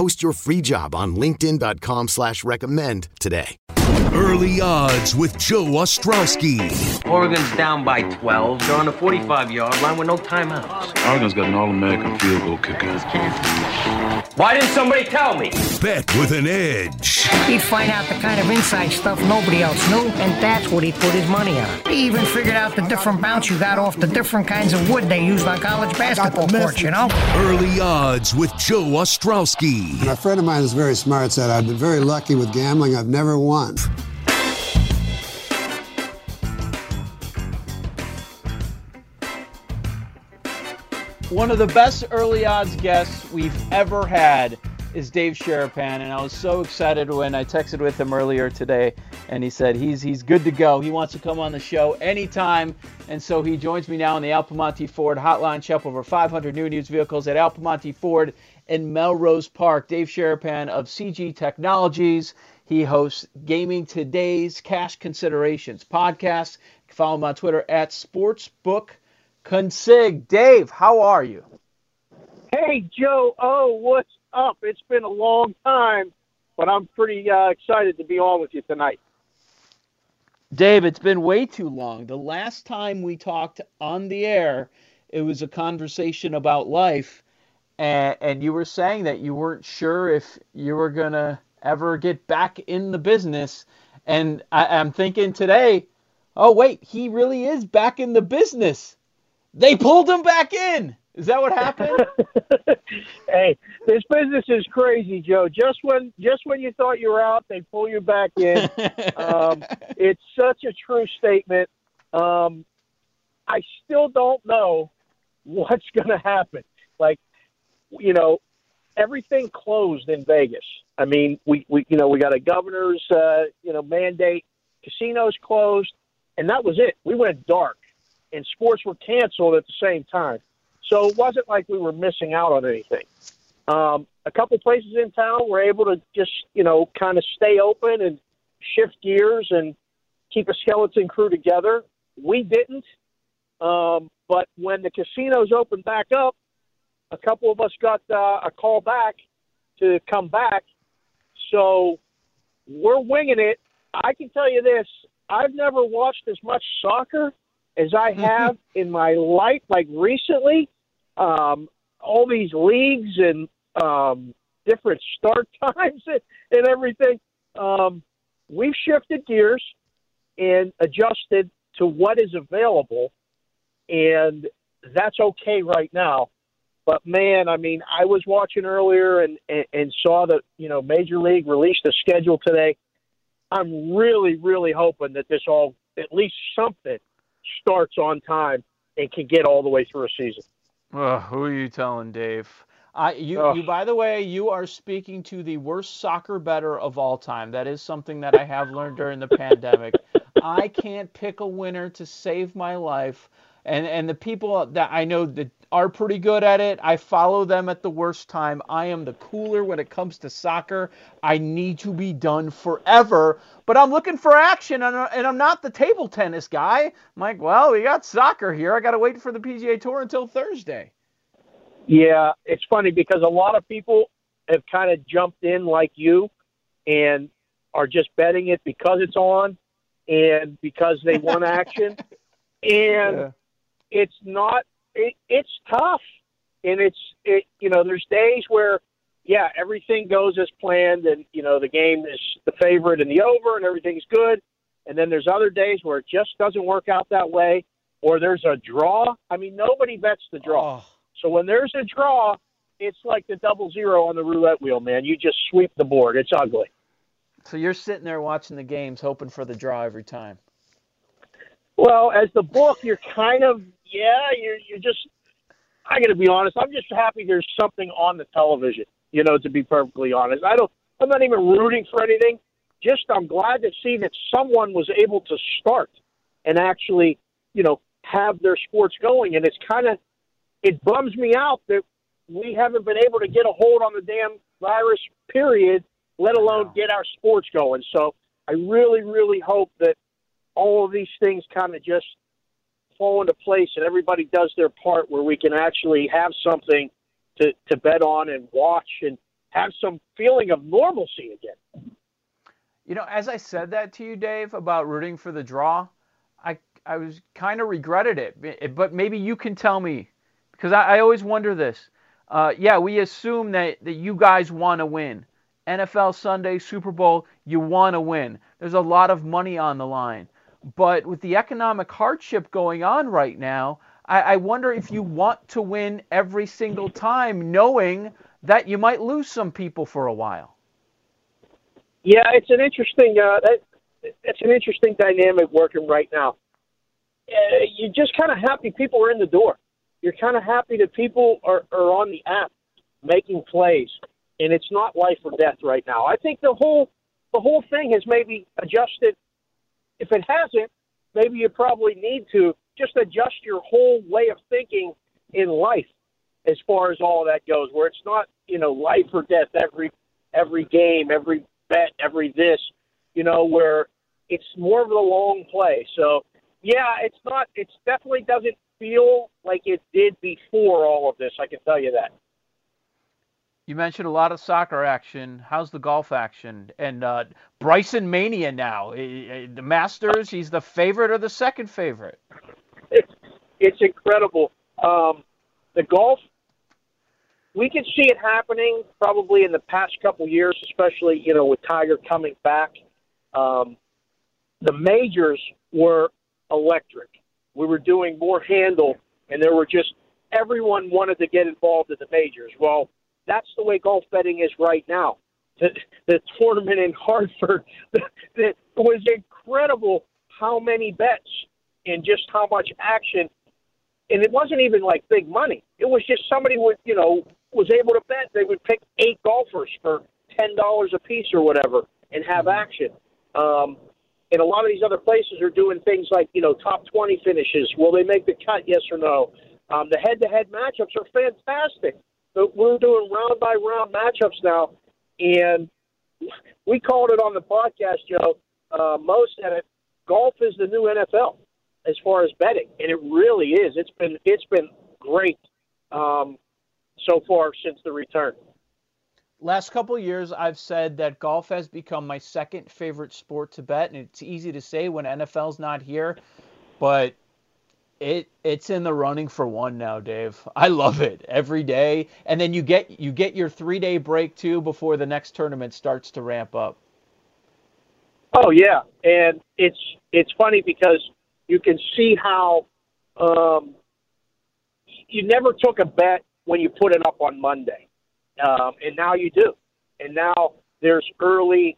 Post your free job on linkedin.com slash recommend today. Early odds with Joe Ostrowski. Oregon's down by 12. They're on the 45-yard line with no timeouts. Oregon's got an all-American field goal kicker. Why didn't somebody tell me? Bet with an edge. He'd find out the kind of inside stuff nobody else knew, and that's what he put his money on. He even figured out the different bounce you got off the different kinds of wood they used on college basketball courts, you know? Early odds with Joe Ostrowski. A friend of mine is very smart said, I've been very lucky with gambling. I've never won. One of the best early odds guests we've ever had is Dave Sharapan, and I was so excited when I texted with him earlier today, and he said he's he's good to go. He wants to come on the show anytime, and so he joins me now on the Al Piemonte Ford Hotline. Shop over 500 new and used vehicles at Al Piemonte Ford in Melrose Park. Dave Sharapan of CG Technologies. He hosts Gaming Today's Cash Considerations podcast. Follow him on Twitter at Sportsbook Consig. Dave, how are you? Hey, Joe. Oh, what's up? It's been a long time, but I'm pretty uh, excited to be on with you tonight. Dave, it's been way too long. The last time we talked on the air, it was a conversation about life, and, and you were saying that you weren't sure if you were going to ever get back in the business. And I, I'm thinking today, oh, wait, he really is back in the business. They pulled him back in. Is that what happened? hey, this business is crazy, Joe. Just when just when you thought you were out, they pull you back in. um, it's such a true statement. Um, I still don't know what's going to happen. Like, you know, everything closed in Vegas. I mean, we, we you know we got a governor's uh, you know mandate. Casinos closed, and that was it. We went dark, and sports were canceled at the same time. So it wasn't like we were missing out on anything. Um, a couple places in town were able to just, you know, kind of stay open and shift gears and keep a skeleton crew together. We didn't. Um, but when the casinos opened back up, a couple of us got uh, a call back to come back. So we're winging it. I can tell you this I've never watched as much soccer as I have in my life, like recently um, all these leagues and um, different start times and, and everything. Um, we've shifted gears and adjusted to what is available, and that's okay right now. But man, I mean, I was watching earlier and, and, and saw that you know Major League released a schedule today. I'm really, really hoping that this all at least something starts on time and can get all the way through a season. Oh, who are you telling, Dave? I you, oh. you by the way, you are speaking to the worst soccer better of all time. That is something that I have learned during the pandemic. I can't pick a winner to save my life. And and the people that I know that are pretty good at it, I follow them at the worst time. I am the cooler when it comes to soccer. I need to be done forever, but I'm looking for action and, I'm not the table tennis guy. I'm like, well, we got soccer here. I got to wait for the PGA Tour until Thursday. Yeah, it's funny because a lot of people have kind of jumped in like you and are just betting it because it's on and because they want action. and yeah. it's not it, it's tough, and it's it. You know, there's days where yeah, everything goes as planned, and you know the game is the favorite and the over, and everything's good. And then there's other days where it just doesn't work out that way, or there's a draw. I mean, nobody bets the draw. Oh. So when there's a draw, it's like the double zero on the roulette wheel, man. You just sweep the board. It's ugly. So you're sitting there watching the games, hoping for the draw every time. Well, as the book, you're kind of yeah, you're you're just. I got to be honest. I'm just happy there's something on the television. You know, to be perfectly honest, I don't. I'm not even rooting for anything. Just I'm glad to see that someone was able to start and actually, you know, have their sports going. And it's kind of it bums me out that we haven't been able to get a hold on the damn virus. Period. Let alone get our sports going. So I really, really hope that all of these things kind of just fall into place and everybody does their part where we can actually have something to, to bet on and watch and have some feeling of normalcy again. You know, as I said that to you, Dave, about rooting for the draw, I I was kind of regretted it, but maybe you can tell me because I, I always wonder this. Uh, yeah, we assume that, that you guys want to win. NFL Sunday, Super Bowl, you want to win. There's a lot of money on the line. But with the economic hardship going on right now, I, I wonder if you want to win every single time, knowing that you might lose some people for a while. Yeah, it's an interesting. Uh, that, it's an interesting dynamic working right now. Uh, you're just kind of happy people are in the door. You're kind of happy that people are, are on the app making plays, and it's not life or death right now. I think the whole the whole thing has maybe adjusted. If it hasn't, maybe you probably need to just adjust your whole way of thinking in life as far as all that goes, where it's not you know life or death every every game, every bet, every this, you know, where it's more of the long play. So yeah, it's not. It's definitely doesn't feel like it did before all of this. I can tell you that. You mentioned a lot of soccer action. How's the golf action? And uh, Bryson Mania now. The Masters, he's the favorite or the second favorite? It's, it's incredible. Um, the golf, we can see it happening probably in the past couple years, especially, you know, with Tiger coming back. Um, the majors were electric. We were doing more handle, and there were just everyone wanted to get involved in the majors. Well, that's the way golf betting is right now. The, the tournament in Hartford, it was incredible how many bets and just how much action. And it wasn't even like big money. It was just somebody would, you know, was able to bet. They would pick eight golfers for ten dollars a piece or whatever and have action. Um, and a lot of these other places are doing things like, you know, top 20 finishes. Will they make the cut, yes or no? Um, the head to head matchups are fantastic. But we're doing round by round matchups now. And we called it on the podcast, Joe. Uh, Mo said it. Golf is the new NFL as far as betting, and it really is. It's been it's been great um, so far since the return last couple years I've said that golf has become my second favorite sport to bet and it's easy to say when NFL's not here but it it's in the running for one now Dave. I love it every day and then you get you get your 3-day break too before the next tournament starts to ramp up. Oh yeah, and it's it's funny because you can see how um, you never took a bet when you put it up on Monday um, and now you do. And now there's early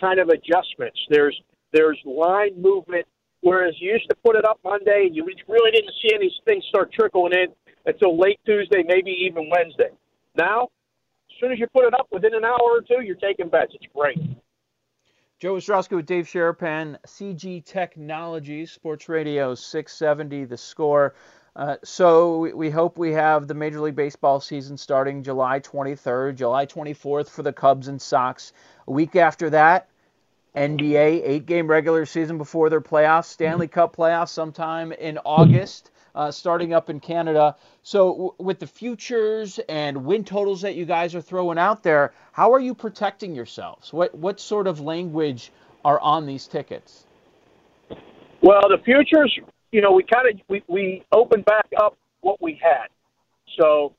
kind of adjustments. There's there's line movement. Whereas you used to put it up Monday, and you really didn't see any things start trickling in until late Tuesday, maybe even Wednesday. Now, as soon as you put it up, within an hour or two, you're taking bets. It's great. Joe Ostrowski with Dave Sharapan, CG Technologies, Sports Radio 670, the score. Uh, so we hope we have the Major League Baseball season starting July 23rd, July 24th for the Cubs and Sox. A week after that, NBA eight game regular season before their playoffs, Stanley Cup playoffs sometime in August, uh, starting up in Canada. So w- with the futures and win totals that you guys are throwing out there, how are you protecting yourselves? What what sort of language are on these tickets? Well, the futures you know, we kind of we, we opened back up what we had. So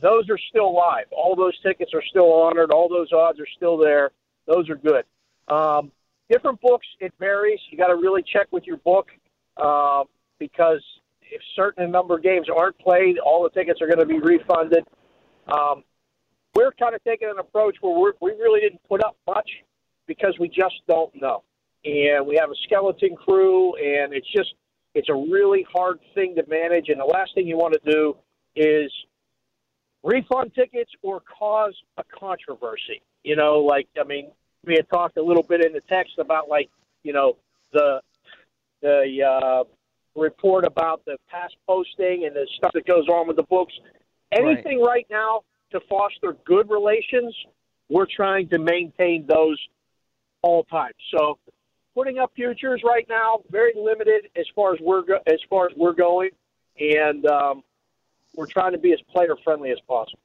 those are still live. All those tickets are still honored. All those odds are still there. Those are good. Um, different books, it varies. You got to really check with your book uh, because if certain number of games aren't played, all the tickets are going to be refunded. Um, we're kind of taking an approach where we're, we really didn't put up much because we just don't know, and we have a skeleton crew, and it's just it's a really hard thing to manage. And the last thing you want to do is refund tickets or cause a controversy. You know, like I mean, we had talked a little bit in the text about like you know the the uh, report about the past posting and the stuff that goes on with the books. Anything right, right now to foster good relations, we're trying to maintain those all time. So putting up futures right now very limited as far as we're go- as far as we're going, and um, we're trying to be as player friendly as possible.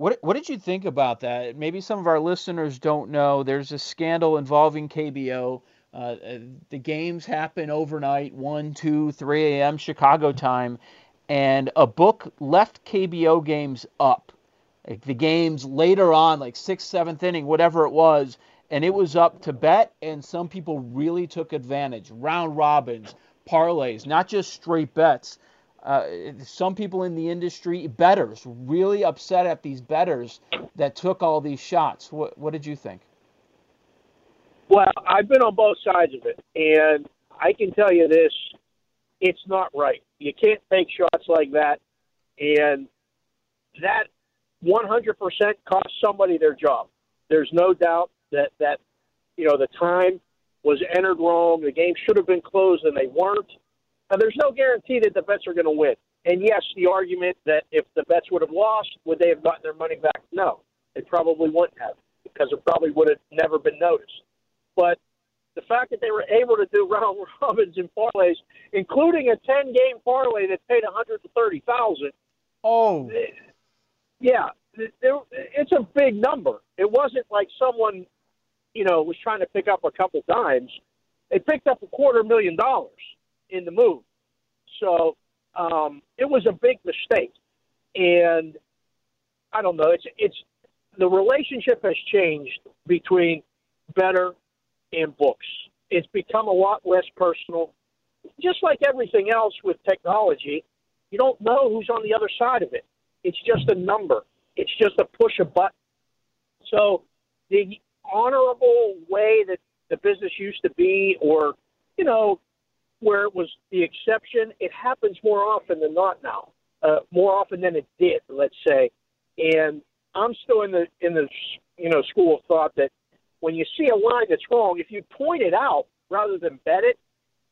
What what did you think about that? Maybe some of our listeners don't know. There's a scandal involving KBO. Uh, uh, the games happen overnight, 1, 2, 3 a.m. Chicago time, and a book left KBO games up. Like the games later on, like sixth, seventh inning, whatever it was, and it was up to bet, and some people really took advantage. Round robins, parlays, not just straight bets. Uh, some people in the industry, betters, really upset at these betters that took all these shots. What, what did you think? Well, I've been on both sides of it, and I can tell you this: it's not right. You can't take shots like that, and that 100% cost somebody their job. There's no doubt that that you know the time was entered wrong. The game should have been closed, and they weren't. Now, there's no guarantee that the bets are going to win. And yes, the argument that if the bets would have lost, would they have gotten their money back? No, they probably wouldn't have because it probably would have never been noticed. But the fact that they were able to do round robins and parlays, including a 10 game parlay that paid 130000 Oh. Yeah, it's a big number. It wasn't like someone, you know, was trying to pick up a couple dimes. They picked up a quarter million dollars in the move. So um, it was a big mistake, and I don't know. It's it's the relationship has changed between better and books. It's become a lot less personal. Just like everything else with technology, you don't know who's on the other side of it. It's just a number. It's just a push a button. So the honorable way that the business used to be, or you know, where it was the exception, it happens more often than not now. Uh, more often than it did, let's say. And I'm still in the in the you know school of thought that when you see a line that's wrong, if you point it out rather than bet it,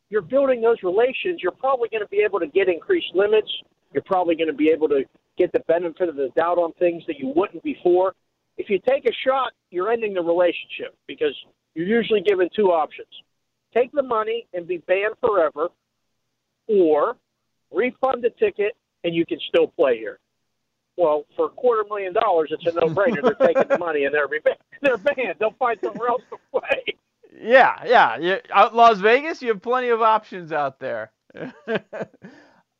you're building those relations. You're probably going to be able to get increased limits. You're probably going to be able to get the benefit of the doubt on things that you wouldn't before. If you take a shot, you're ending the relationship because you're usually given two options take the money and be banned forever, or refund the ticket and you can still play here. Well, for a quarter million dollars, it's a no-brainer. They're taking the money and they're they're banned. They'll find somewhere else to play. Yeah, yeah. You, out Las Vegas, you have plenty of options out there. uh,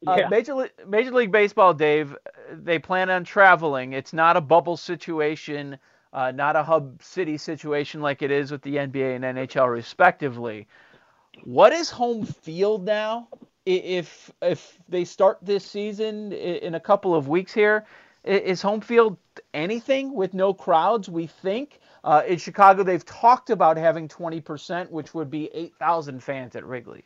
yeah. Major, Major League Baseball, Dave, they plan on traveling. It's not a bubble situation uh, not a hub city situation like it is with the NBA and NHL respectively. What is home field now? If if they start this season in a couple of weeks here, is home field anything with no crowds? We think uh, in Chicago they've talked about having 20%, which would be 8,000 fans at Wrigley.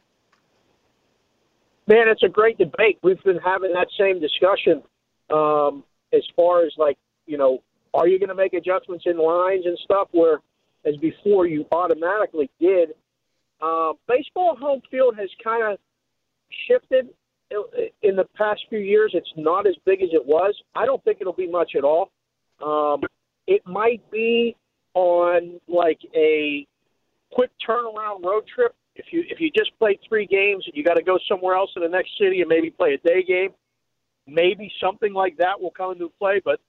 Man, it's a great debate. We've been having that same discussion um, as far as like you know are you going to make adjustments in lines and stuff where, as before, you automatically did? Uh, baseball home field has kind of shifted in the past few years. It's not as big as it was. I don't think it'll be much at all. Um, it might be on like a quick turnaround road trip. If you if you just play three games and you got to go somewhere else in the next city and maybe play a day game, maybe something like that will come into play. But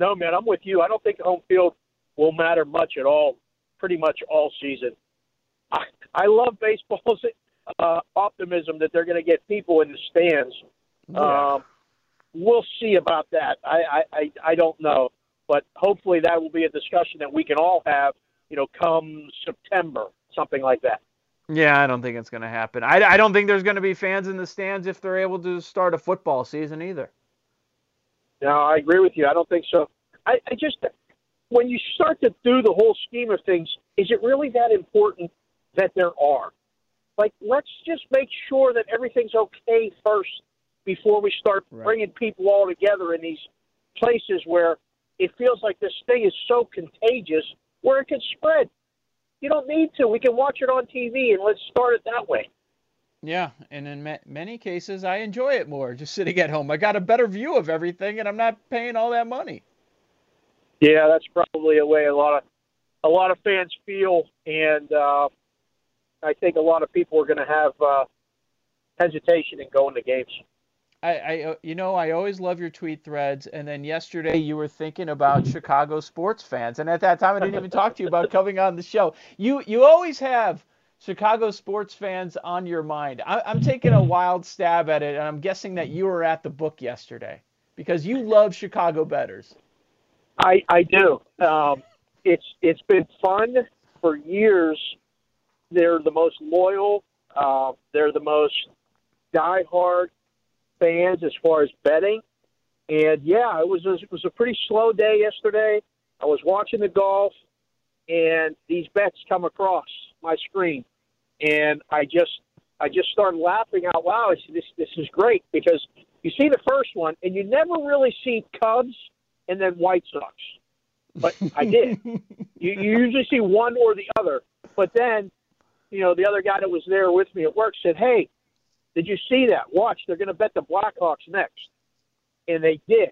no, man, I'm with you. I don't think home field will matter much at all, pretty much all season. I, I love baseball's uh, optimism that they're going to get people in the stands. Yeah. Um, we'll see about that. I, I, I, I don't know, but hopefully that will be a discussion that we can all have. You know, come September, something like that. Yeah, I don't think it's going to happen. I, I don't think there's going to be fans in the stands if they're able to start a football season either. No, I agree with you. I don't think so. I, I just, when you start to do the whole scheme of things, is it really that important that there are? Like, let's just make sure that everything's okay first before we start right. bringing people all together in these places where it feels like this thing is so contagious where it can spread. You don't need to. We can watch it on TV and let's start it that way. Yeah, and in ma- many cases, I enjoy it more just sitting at home. I got a better view of everything, and I'm not paying all that money. Yeah, that's probably a way a lot of a lot of fans feel, and uh, I think a lot of people are going to have uh, hesitation in going to games. I, I, uh, you know, I always love your tweet threads. And then yesterday you were thinking about Chicago sports fans, and at that time I didn't even talk to you about coming on the show. You, you always have Chicago sports fans on your mind. I, I'm taking a wild stab at it, and I'm guessing that you were at the book yesterday because you love Chicago betters. I, I do. Um, it's it's been fun for years. They're the most loyal. Uh, they're the most diehard fans as far as betting. And yeah, it was a, it was a pretty slow day yesterday. I was watching the golf, and these bets come across my screen, and I just I just started laughing out loud. I said, "This this is great because you see the first one, and you never really see Cubs and then White Sox, but I did. you, you usually see one or the other, but then you know the other guy that was there with me at work said, "Hey, did you see that? Watch, they're going to bet the Blackhawks next, and they did.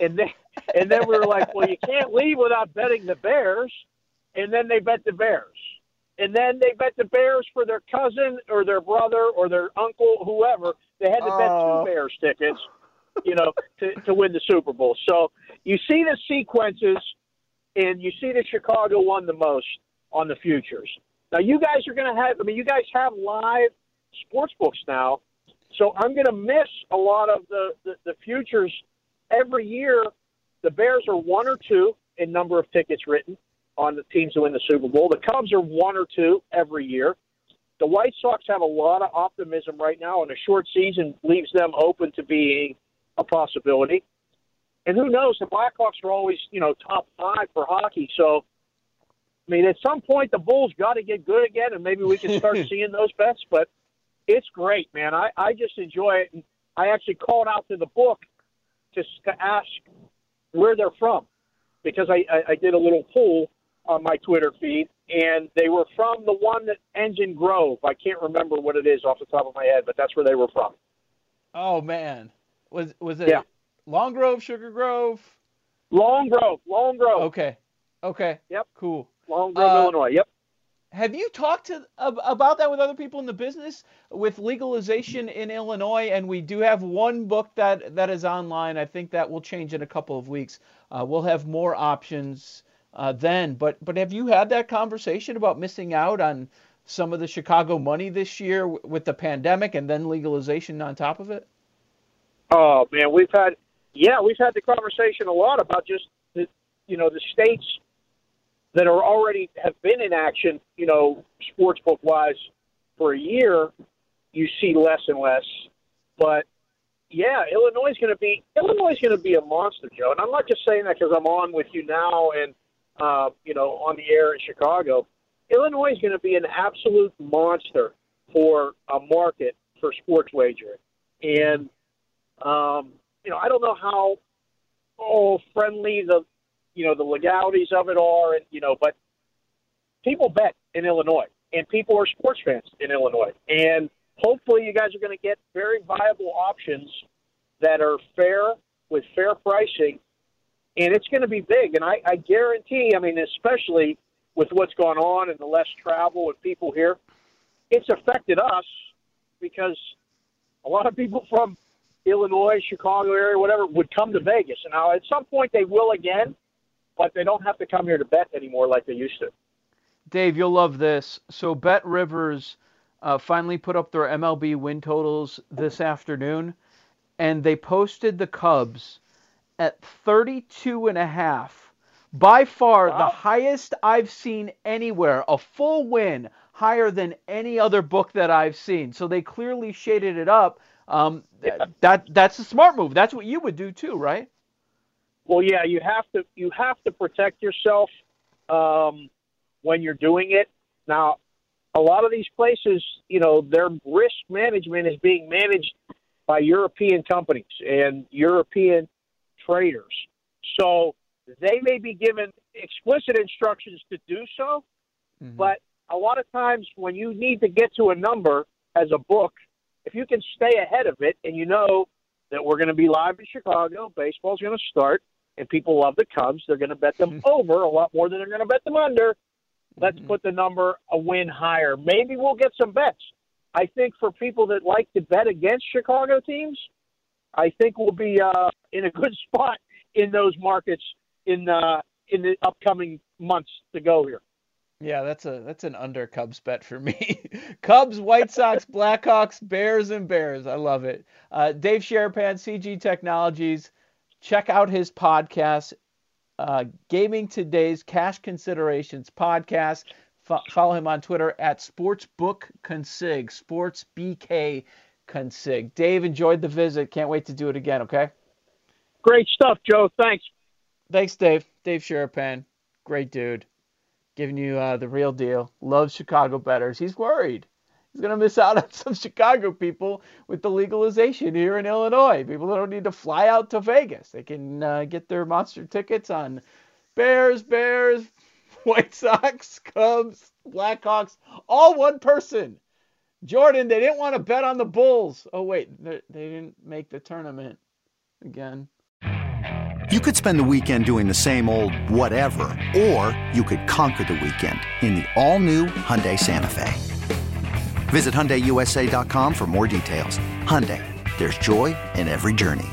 And then and then we were like, well, you can't leave without betting the Bears, and then they bet the Bears, and then they bet the Bears for their cousin or their brother or their uncle, whoever. They had to bet two oh. Bears tickets, you know, to to win the Super Bowl. So you see the sequences, and you see that Chicago won the most on the futures. Now you guys are going to have. I mean, you guys have live sports books now. So I'm going to miss a lot of the, the, the futures every year. The Bears are one or two in number of tickets written on the teams to win the Super Bowl. The Cubs are one or two every year. The White Sox have a lot of optimism right now, and a short season leaves them open to being a possibility. And who knows? The Blackhawks are always, you know, top five for hockey. So, I mean, at some point, the Bulls got to get good again, and maybe we can start seeing those bets. But it's great, man. I, I just enjoy it. And I actually called out to the book just to ask where they're from because I, I, I did a little poll on my Twitter feed, and they were from the one that Engine Grove. I can't remember what it is off the top of my head, but that's where they were from. Oh man, was was it yeah. Long Grove, Sugar Grove? Long Grove, Long Grove. Okay, okay. Yep. Cool. Long Grove, uh, Illinois. Yep. Have you talked to about that with other people in the business with legalization in Illinois? And we do have one book that that is online. I think that will change in a couple of weeks. Uh, we'll have more options uh, then. But but have you had that conversation about missing out on some of the Chicago money this year with the pandemic and then legalization on top of it? Oh man, we've had yeah, we've had the conversation a lot about just the, you know the states that are already have been in action, you know, sportsbook wise for a year, you see less and less. But yeah, Illinois is going to be Illinois is going to be a monster, Joe. And I'm not just saying that because I'm on with you now and uh, you know on the air in Chicago. Illinois is going to be an absolute monster for a market for sports wagering, and um, you know I don't know how oh friendly the you know the legalities of it are, and you know, but people bet in Illinois, and people are sports fans in Illinois, and hopefully you guys are going to get very viable options that are fair with fair pricing, and it's going to be big. And I, I guarantee, I mean, especially with what's gone on and the less travel with people here, it's affected us because a lot of people from Illinois, Chicago area, whatever, would come to Vegas. And now at some point they will again, but they don't have to come here to bet anymore like they used to. Dave, you'll love this. So BetRivers uh, finally put up their MLB win totals this afternoon, and they posted the Cubs at 32 and a half. By far wow. the highest I've seen anywhere, a full win, higher than any other book that I've seen. So they clearly shaded it up. Um, yeah. That that's a smart move. That's what you would do too, right? Well, yeah, you have to you have to protect yourself um, when you're doing it. Now, a lot of these places, you know, their risk management is being managed by European companies and European traders. So they may be given explicit instructions to do so, mm-hmm. but a lot of times when you need to get to a number as a book, if you can stay ahead of it and you know that we're going to be live in Chicago, baseball's going to start, and people love the Cubs, they're going to bet them over a lot more than they're going to bet them under. Let's mm-hmm. put the number a win higher. Maybe we'll get some bets. I think for people that like to bet against Chicago teams, I think we'll be uh, in a good spot in those markets in uh, in the upcoming months to go here. Yeah, that's a that's an under Cubs bet for me. Cubs, White Sox, Blackhawks, Bears, and Bears. I love it. Uh, Dave Sharapan, CG Technologies. Check out his podcast, uh, Gaming Today's Cash Considerations podcast. F- follow him on Twitter at SportsbookConsig, SportsBK Consig. Dave, enjoyed the visit. Can't wait to do it again, okay? Great stuff, Joe. Thanks. Thanks, Dave. Dave Sharapan. Great dude. Giving you uh, the real deal. Loves Chicago betters. He's worried. He's going to miss out on some Chicago people with the legalization here in Illinois. People don't need to fly out to Vegas. They can uh, get their monster tickets on Bears, Bears, White Sox, Cubs, Blackhawks, all one person. Jordan, they didn't want to bet on the Bulls. Oh, wait, they didn't make the tournament again. You could spend the weekend doing the same old whatever, or you could conquer the weekend in the all-new Hyundai Santa Fe. Visit HyundaiUSA.com for more details. Hyundai, there's joy in every journey.